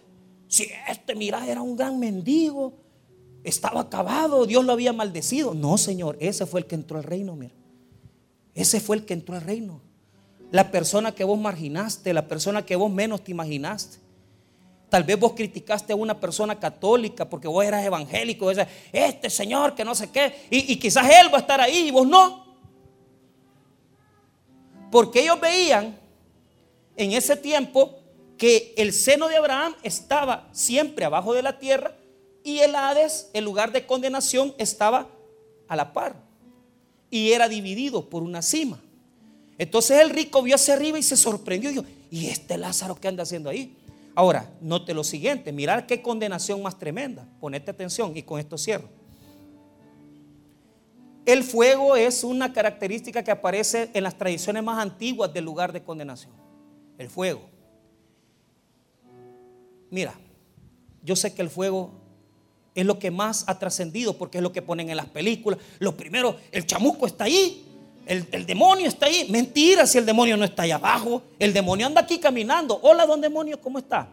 [SPEAKER 1] si este, mira, era un gran mendigo, estaba acabado, Dios lo había maldecido. No, Señor, ese fue el que entró al reino, mira. Ese fue el que entró al reino. La persona que vos marginaste, la persona que vos menos te imaginaste. Tal vez vos criticaste a una persona católica porque vos eras evangélico. este señor que no sé qué. Y, y quizás él va a estar ahí y vos no. Porque ellos veían en ese tiempo que el seno de Abraham estaba siempre abajo de la tierra y el Hades, el lugar de condenación, estaba a la par y era dividido por una cima. Entonces el rico vio hacia arriba y se sorprendió y dijo, ¿y este Lázaro qué anda haciendo ahí? Ahora, note lo siguiente, mirar qué condenación más tremenda. Ponete atención y con esto cierro. El fuego es una característica que aparece en las tradiciones más antiguas del lugar de condenación el fuego. Mira, yo sé que el fuego es lo que más ha trascendido porque es lo que ponen en las películas. Lo primero, el chamuco está ahí, el, demonio está ahí. Mentira si el demonio no está ahí abajo. El demonio anda aquí caminando. Hola, don demonio, ¿cómo está?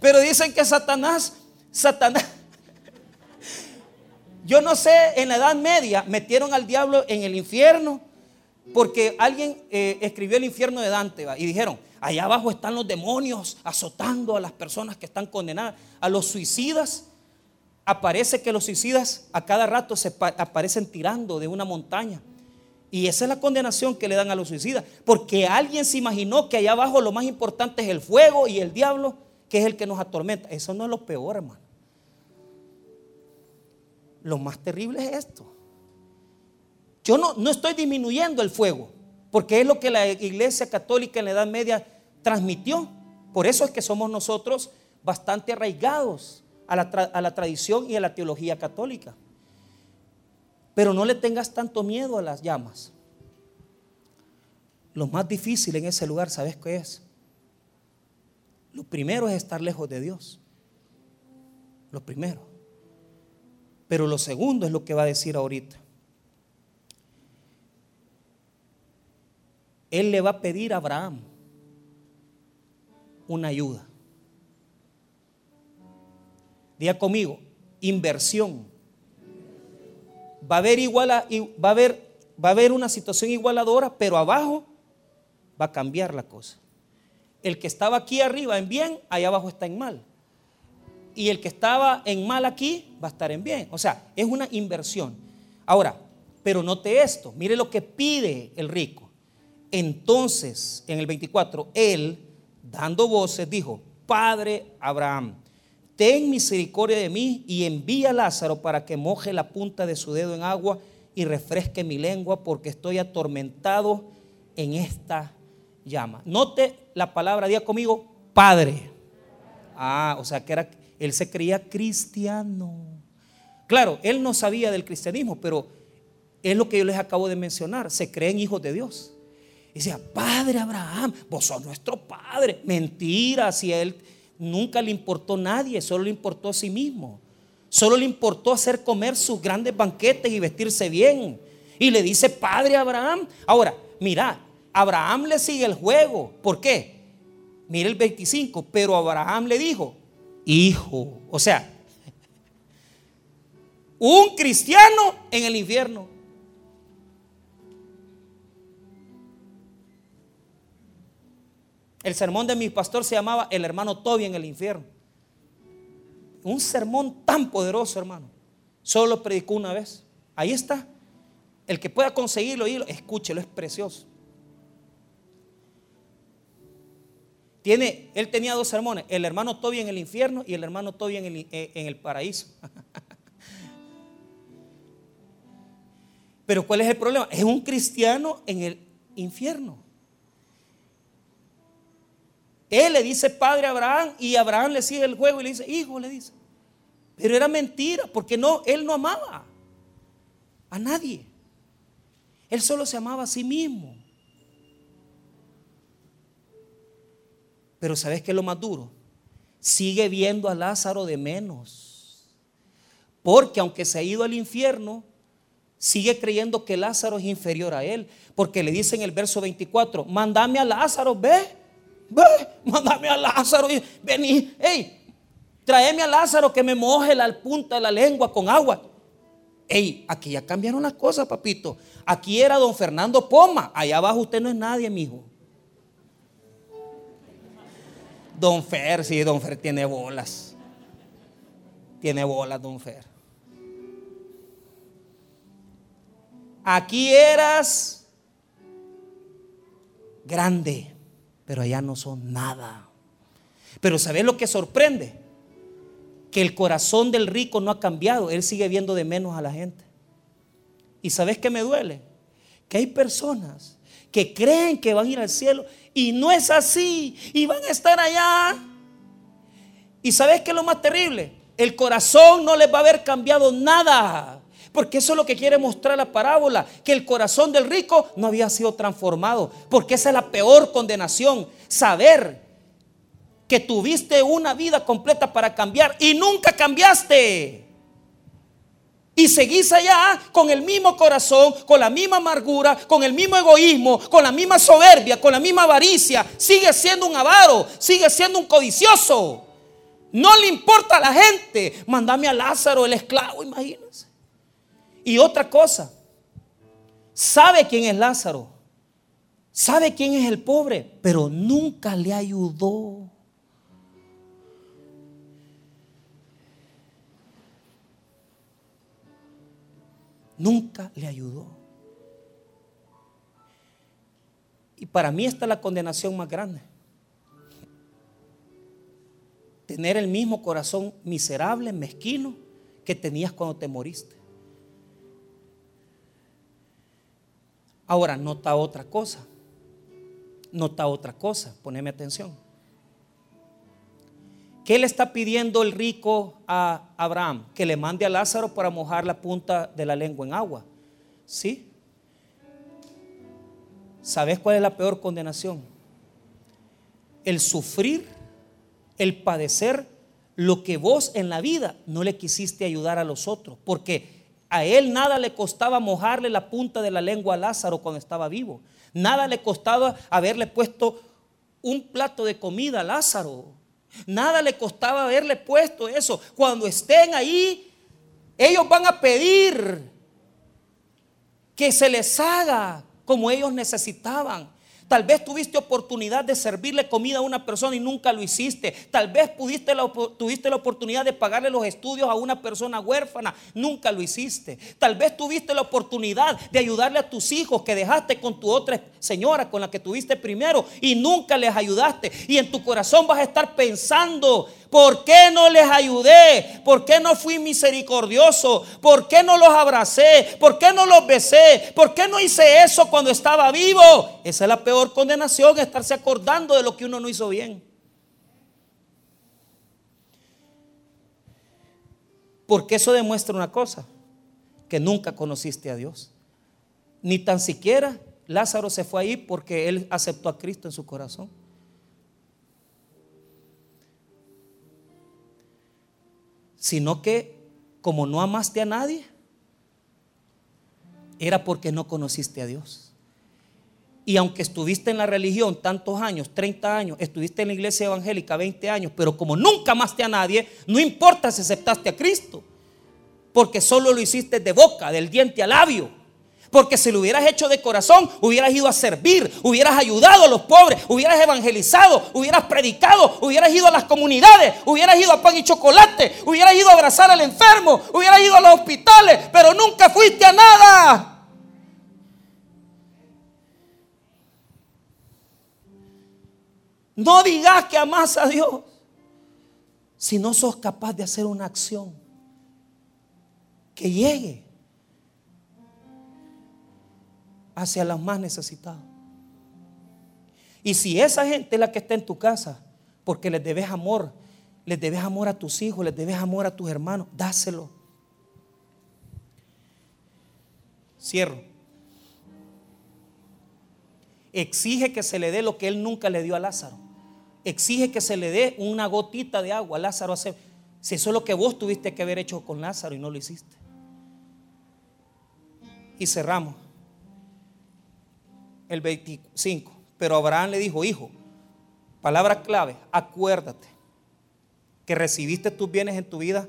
[SPEAKER 1] Pero dicen que Satanás, Satanás, yo no sé, en la Edad Media metieron al diablo en el infierno Porque alguien eh, escribió el infierno de Dante y dijeron, allá abajo están los demonios azotando a las personas que están condenadas, a los suicidas. Aparece que los suicidas a cada rato se aparecen tirando de una montaña. Y esa es la condenación que le dan a los suicidas. Porque alguien se imaginó que allá abajo lo más importante es el fuego y el diablo, que es el que nos atormenta. Eso no es lo peor, hermano. Lo más terrible es esto. Yo no, no estoy disminuyendo el fuego, porque es lo que la iglesia católica en la Edad Media transmitió. Por eso es que somos nosotros bastante arraigados a la, tradición y a la teología católica. Pero no le tengas tanto miedo a las llamas. Lo más difícil en ese lugar, ¿sabes qué es? Lo primero es estar lejos de Dios. Lo primero. Pero lo segundo es lo que va a decir ahorita. Él le va a pedir a Abraham una ayuda. Diga conmigo, inversión. Va a haber igual va a haber va a haber una situación igualadora, pero abajo va a cambiar la cosa. El que estaba aquí arriba en bien, allá abajo está en mal. Y el que estaba en mal aquí va a estar en bien. O sea, es una inversión. Ahora, pero note esto, mire lo que pide el rico. Entonces, en el 24, él, dando voces, dijo, Padre Abraham, ten misericordia de mí y envía a Lázaro para que moje la punta de su dedo en agua y refresque mi lengua porque estoy atormentado en esta llama. Note la palabra, día conmigo, Padre. Ah, o sea que era, él se creía cristiano. Claro, él no sabía del cristianismo, pero es lo que yo les acabo de mencionar, se creen hijos de Dios. Y decía, Padre Abraham, vos sos nuestro Padre. Mentira, si él nunca le importó nadie, solo le importó a sí mismo. Solo le importó hacer comer sus grandes banquetes y vestirse bien. Y le dice, Padre Abraham. Ahora, mira, Abraham le sigue el juego. ¿Por qué? Mira el 25, pero Abraham le dijo, hijo, o sea, un cristiano en el infierno. El sermón de mi pastor se llamaba El hermano Toby en el infierno. Un sermón tan poderoso, hermano. Solo lo predicó una vez. Ahí está. El que pueda conseguirlo, escúchelo, es precioso. Tiene, él tenía dos sermones, el hermano Toby en el infierno y el hermano Toby en el, eh, en el paraíso. Pero ¿cuál es el problema? Es un cristiano en el infierno. Él le dice padre a Abraham y Abraham le sigue el juego y le dice hijo, le dice. Pero era mentira, porque no, él no amaba a nadie. Él solo se amaba a sí mismo. Pero ¿sabes qué es lo más duro? Sigue viendo a Lázaro de menos. Porque aunque se ha ido al infierno, sigue creyendo que Lázaro es inferior a él. Porque le dice en el verso 24, mándame a Lázaro, ve, mándame a Lázaro y vení, hey, tráeme a Lázaro que me moje la punta de la lengua con agua. Hey, aquí ya cambiaron las cosas, papito. Aquí era don Fernando Poma. Allá abajo usted no es nadie, mijo. Don Fer, sí, don Fer tiene bolas. Tiene bolas, don Fer. Aquí eras grande pero allá no son nada. Pero ¿sabes lo que sorprende? Que el corazón del rico no ha cambiado, él sigue viendo de menos a la gente. ¿Y sabes qué me duele? Que hay personas que creen que van a ir al cielo y no es así y van a estar allá. ¿Y sabes qué es lo más terrible? El corazón no les va a haber cambiado nada. Porque eso es lo que quiere mostrar la parábola, que el corazón del rico no había sido transformado. Porque esa es la peor condenación, saber que tuviste una vida completa para cambiar y nunca cambiaste. Y seguís allá con el mismo corazón, con la misma amargura, con el mismo egoísmo, con la misma soberbia, con la misma avaricia. Sigue siendo un avaro, sigue siendo un codicioso. No le importa a la gente. Mándame a Lázaro, el esclavo, imagínense. Y otra cosa, ¿sabe quién es Lázaro? Sabe quién es el pobre, pero nunca le ayudó. Nunca le ayudó. Y para mí esta es la condenación más grande. Tener el mismo corazón miserable, mezquino, que tenías cuando te moriste. Ahora, nota otra cosa. Nota otra cosa, poneme atención. ¿Qué le está pidiendo el rico a Abraham? Que le mande a Lázaro para mojar la punta de la lengua en agua. ¿Sí? ¿Sabes cuál es la peor condenación? El sufrir, el padecer lo que vos en la vida no le quisiste ayudar a los otros. Porque a él nada le costaba mojarle la punta de la lengua a Lázaro cuando estaba vivo. Nada le costaba haberle puesto un plato de comida a Lázaro Nada le costaba haberle puesto eso. Cuando estén ahí, ellos van a pedir que se les haga como ellos necesitaban. Tal vez tuviste oportunidad de servirle comida a una persona y nunca lo hiciste. Tal vez la, tuviste la oportunidad de pagarle los estudios a una persona huérfana, nunca lo hiciste. Tal vez tuviste la oportunidad de ayudarle a tus hijos que dejaste con tu otra señora, con la que tuviste primero, y nunca les ayudaste. Y en tu corazón vas a estar pensando, ¿Por qué no les ayudé? ¿Por qué no fui misericordioso? ¿Por qué no los abracé? ¿Por qué no los besé? ¿Por qué no hice eso cuando estaba vivo? Esa es la peor condenación, estarse acordando de lo que uno no hizo bien. Porque eso demuestra una cosa, que nunca conociste a Dios. Ni tan siquiera Lázaro se fue ahí porque él aceptó a Cristo en su corazón. Sino que como no amaste a nadie, era porque no conociste a Dios. Y aunque estuviste en la religión tantos años, 30 años, estuviste en la iglesia evangélica 20 años, pero como nunca amaste a nadie, no importa si aceptaste a Cristo, porque solo lo hiciste de boca, del diente al labio. Porque si lo hubieras hecho de corazón, hubieras ido a servir, hubieras ayudado a los pobres, hubieras evangelizado, hubieras predicado, hubieras ido a las comunidades, hubieras ido a pan y chocolate, hubieras ido a abrazar al enfermo, hubieras ido a los hospitales, pero nunca fuiste a nada. No digas que amas a Dios si no sos capaz de hacer una acción que llegue hacia los más necesitados. Y si esa gente es la que está en tu casa, porque les debes amor, les debes amor a tus hijos, les debes amor a tus hermanos, dáselo. Cierro. Exige que se le dé lo que él nunca le dio a Lázaro. Exige que se le dé una gotita de agua Lázaro. Si eso es lo que vos tuviste que haber hecho con Lázaro y no lo hiciste. Y cerramos el 25. Pero Abraham le dijo, hijo, palabra clave, acuérdate que recibiste tus bienes en tu vida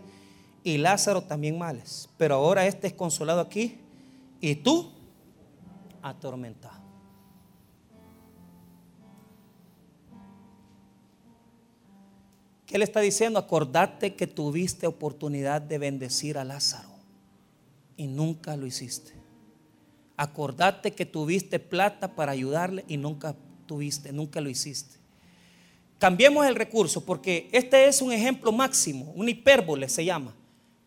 [SPEAKER 1] y Lázaro también males. Pero ahora este es consolado aquí y tú atormentado. ¿Qué le está diciendo? Acordate que tuviste oportunidad de bendecir a Lázaro y nunca lo hiciste. Acordate que tuviste plata para ayudarle y nunca tuviste, nunca lo hiciste. Cambiemos el recurso porque este es un ejemplo máximo, un hipérbole se llama,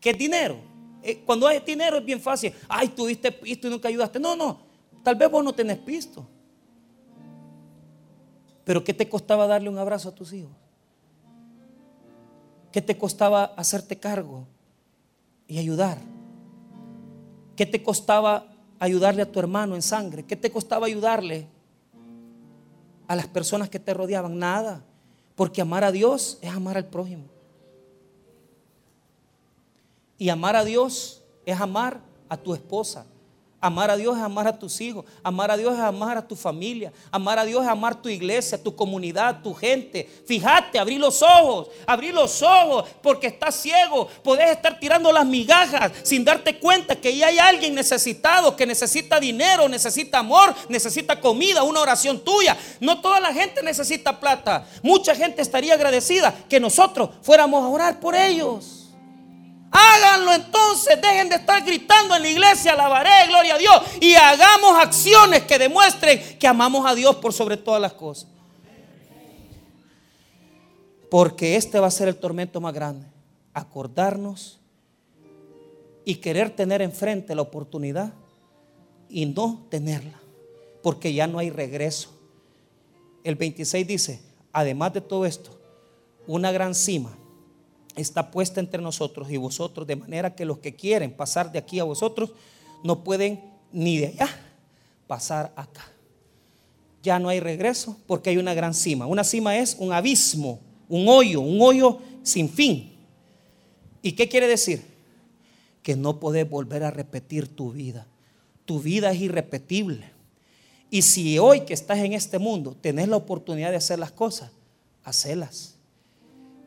[SPEAKER 1] que es dinero. Eh, cuando hay dinero es bien fácil. Ay, tuviste pisto y nunca ayudaste. No, no, tal vez vos no tenés pisto. Pero ¿qué te costaba darle un abrazo a tus hijos? ¿Qué te costaba hacerte cargo y ayudar? ¿Qué te costaba ayudarle a tu hermano en sangre? ¿Qué te costaba ayudarle a las personas que te rodeaban? Nada. Porque amar a Dios es amar al prójimo. Y amar a Dios es amar a tu esposa, Amar a Dios es amar a tus hijos. Amar a Dios es amar a tu familia. Amar a Dios es amar tu iglesia, tu comunidad, tu gente. Fíjate, abrí los ojos, abrí los ojos porque estás ciego. Podés estar tirando las migajas sin darte cuenta que ya hay alguien necesitado, que necesita dinero, necesita amor, necesita comida, una oración tuya. No toda la gente necesita plata. Mucha gente estaría agradecida que nosotros fuéramos a orar por ellos. Háganlo entonces, dejen de estar gritando en la iglesia, alabaré, gloria a Dios, y hagamos acciones que demuestren que amamos a Dios por sobre todas las cosas. Porque este va a ser el tormento más grande, acordarnos y querer tener enfrente la oportunidad y no tenerla, porque ya no hay regreso. El 26 dice, además de todo esto, una gran cima está puesta entre nosotros y vosotros, de manera que los que quieren pasar de aquí a vosotros no pueden ni de allá pasar acá. Ya no hay regreso porque hay una gran cima. Una cima es un abismo, un hoyo, un hoyo sin fin. ¿Y qué quiere decir? Que no puedes volver a repetir tu vida. Tu vida es irrepetible. Y si hoy que estás en este mundo tenés la oportunidad de hacer las cosas, hacelas.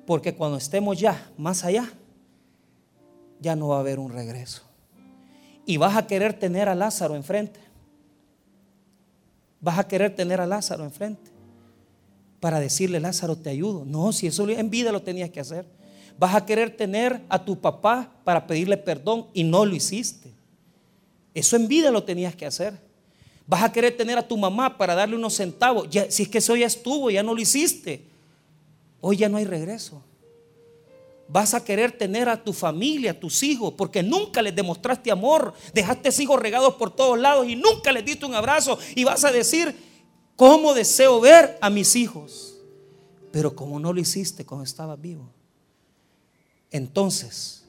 [SPEAKER 1] Porque cuando estemos ya más allá, ya no va a haber un regreso. Y vas a querer tener a Lázaro enfrente. Vas a querer tener a Lázaro enfrente. Para decirle, Lázaro, te ayudo. No, si eso en vida lo tenías que hacer. Vas a querer tener a tu papá para pedirle perdón y no lo hiciste. Eso en vida lo tenías que hacer. Vas a querer tener a tu mamá para darle unos centavos. Ya, si es que eso ya estuvo, ya no lo hiciste. Hoy ya no hay regreso. Vas a querer tener a tu familia, a tus hijos, porque nunca les demostraste amor. Dejaste hijos regados por todos lados y nunca les diste un abrazo. Y vas a decir, ¿cómo deseo ver a mis hijos? Pero como no lo hiciste cuando estabas vivo. Entonces,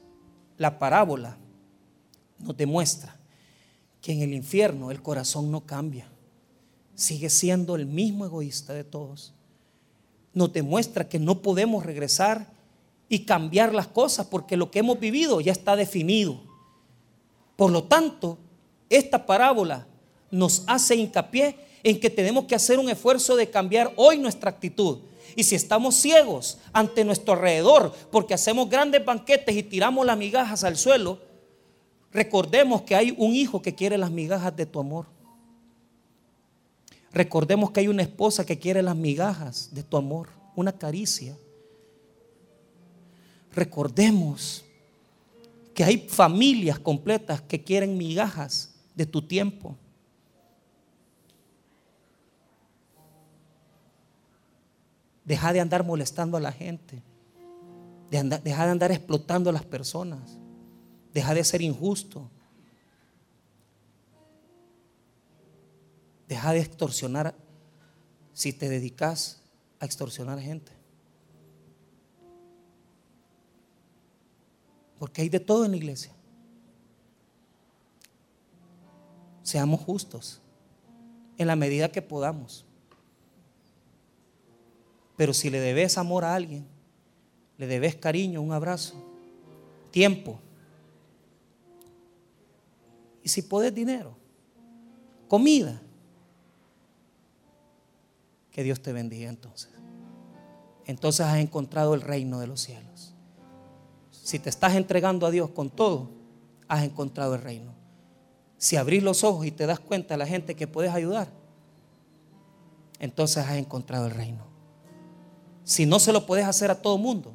[SPEAKER 1] la parábola nos demuestra que en el infierno el corazón no cambia. Sigue siendo el mismo egoísta de todos nos demuestra que no podemos regresar y cambiar las cosas porque lo que hemos vivido ya está definido. Por lo tanto, esta parábola nos hace hincapié en que tenemos que hacer un esfuerzo de cambiar hoy nuestra actitud. Y si estamos ciegos ante nuestro alrededor porque hacemos grandes banquetes y tiramos las migajas al suelo, recordemos que hay un hijo que quiere las migajas de tu amor. Recordemos que hay una esposa que quiere las migajas de tu amor, una caricia. Recordemos que hay familias completas que quieren migajas de tu tiempo. Deja de andar molestando a la gente. deja de andar explotando a las personas. Deja de ser injusto. Deja de extorsionar si te dedicas a extorsionar gente. Porque hay de todo en la iglesia. Seamos justos en la medida que podamos. Pero si le debes amor a alguien, le debes cariño, un abrazo, tiempo, y si puedes dinero, comida, que Dios te bendiga entonces. Entonces has encontrado el reino de los cielos. Si te estás entregando a Dios con todo, has encontrado el reino. Si abrís los ojos y te das cuenta de la gente que puedes ayudar, entonces has encontrado el reino. Si no se lo puedes hacer a todo mundo,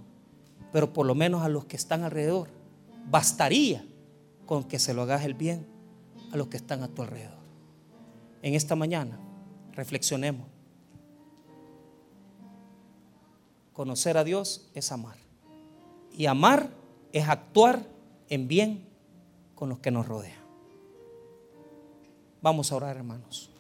[SPEAKER 1] pero por lo menos a los que están alrededor, bastaría con que se lo hagas el bien a los que están a tu alrededor. En esta mañana, reflexionemos. Conocer a Dios es amar. Y amar es actuar en bien con los que nos rodean. Vamos a orar, hermanos.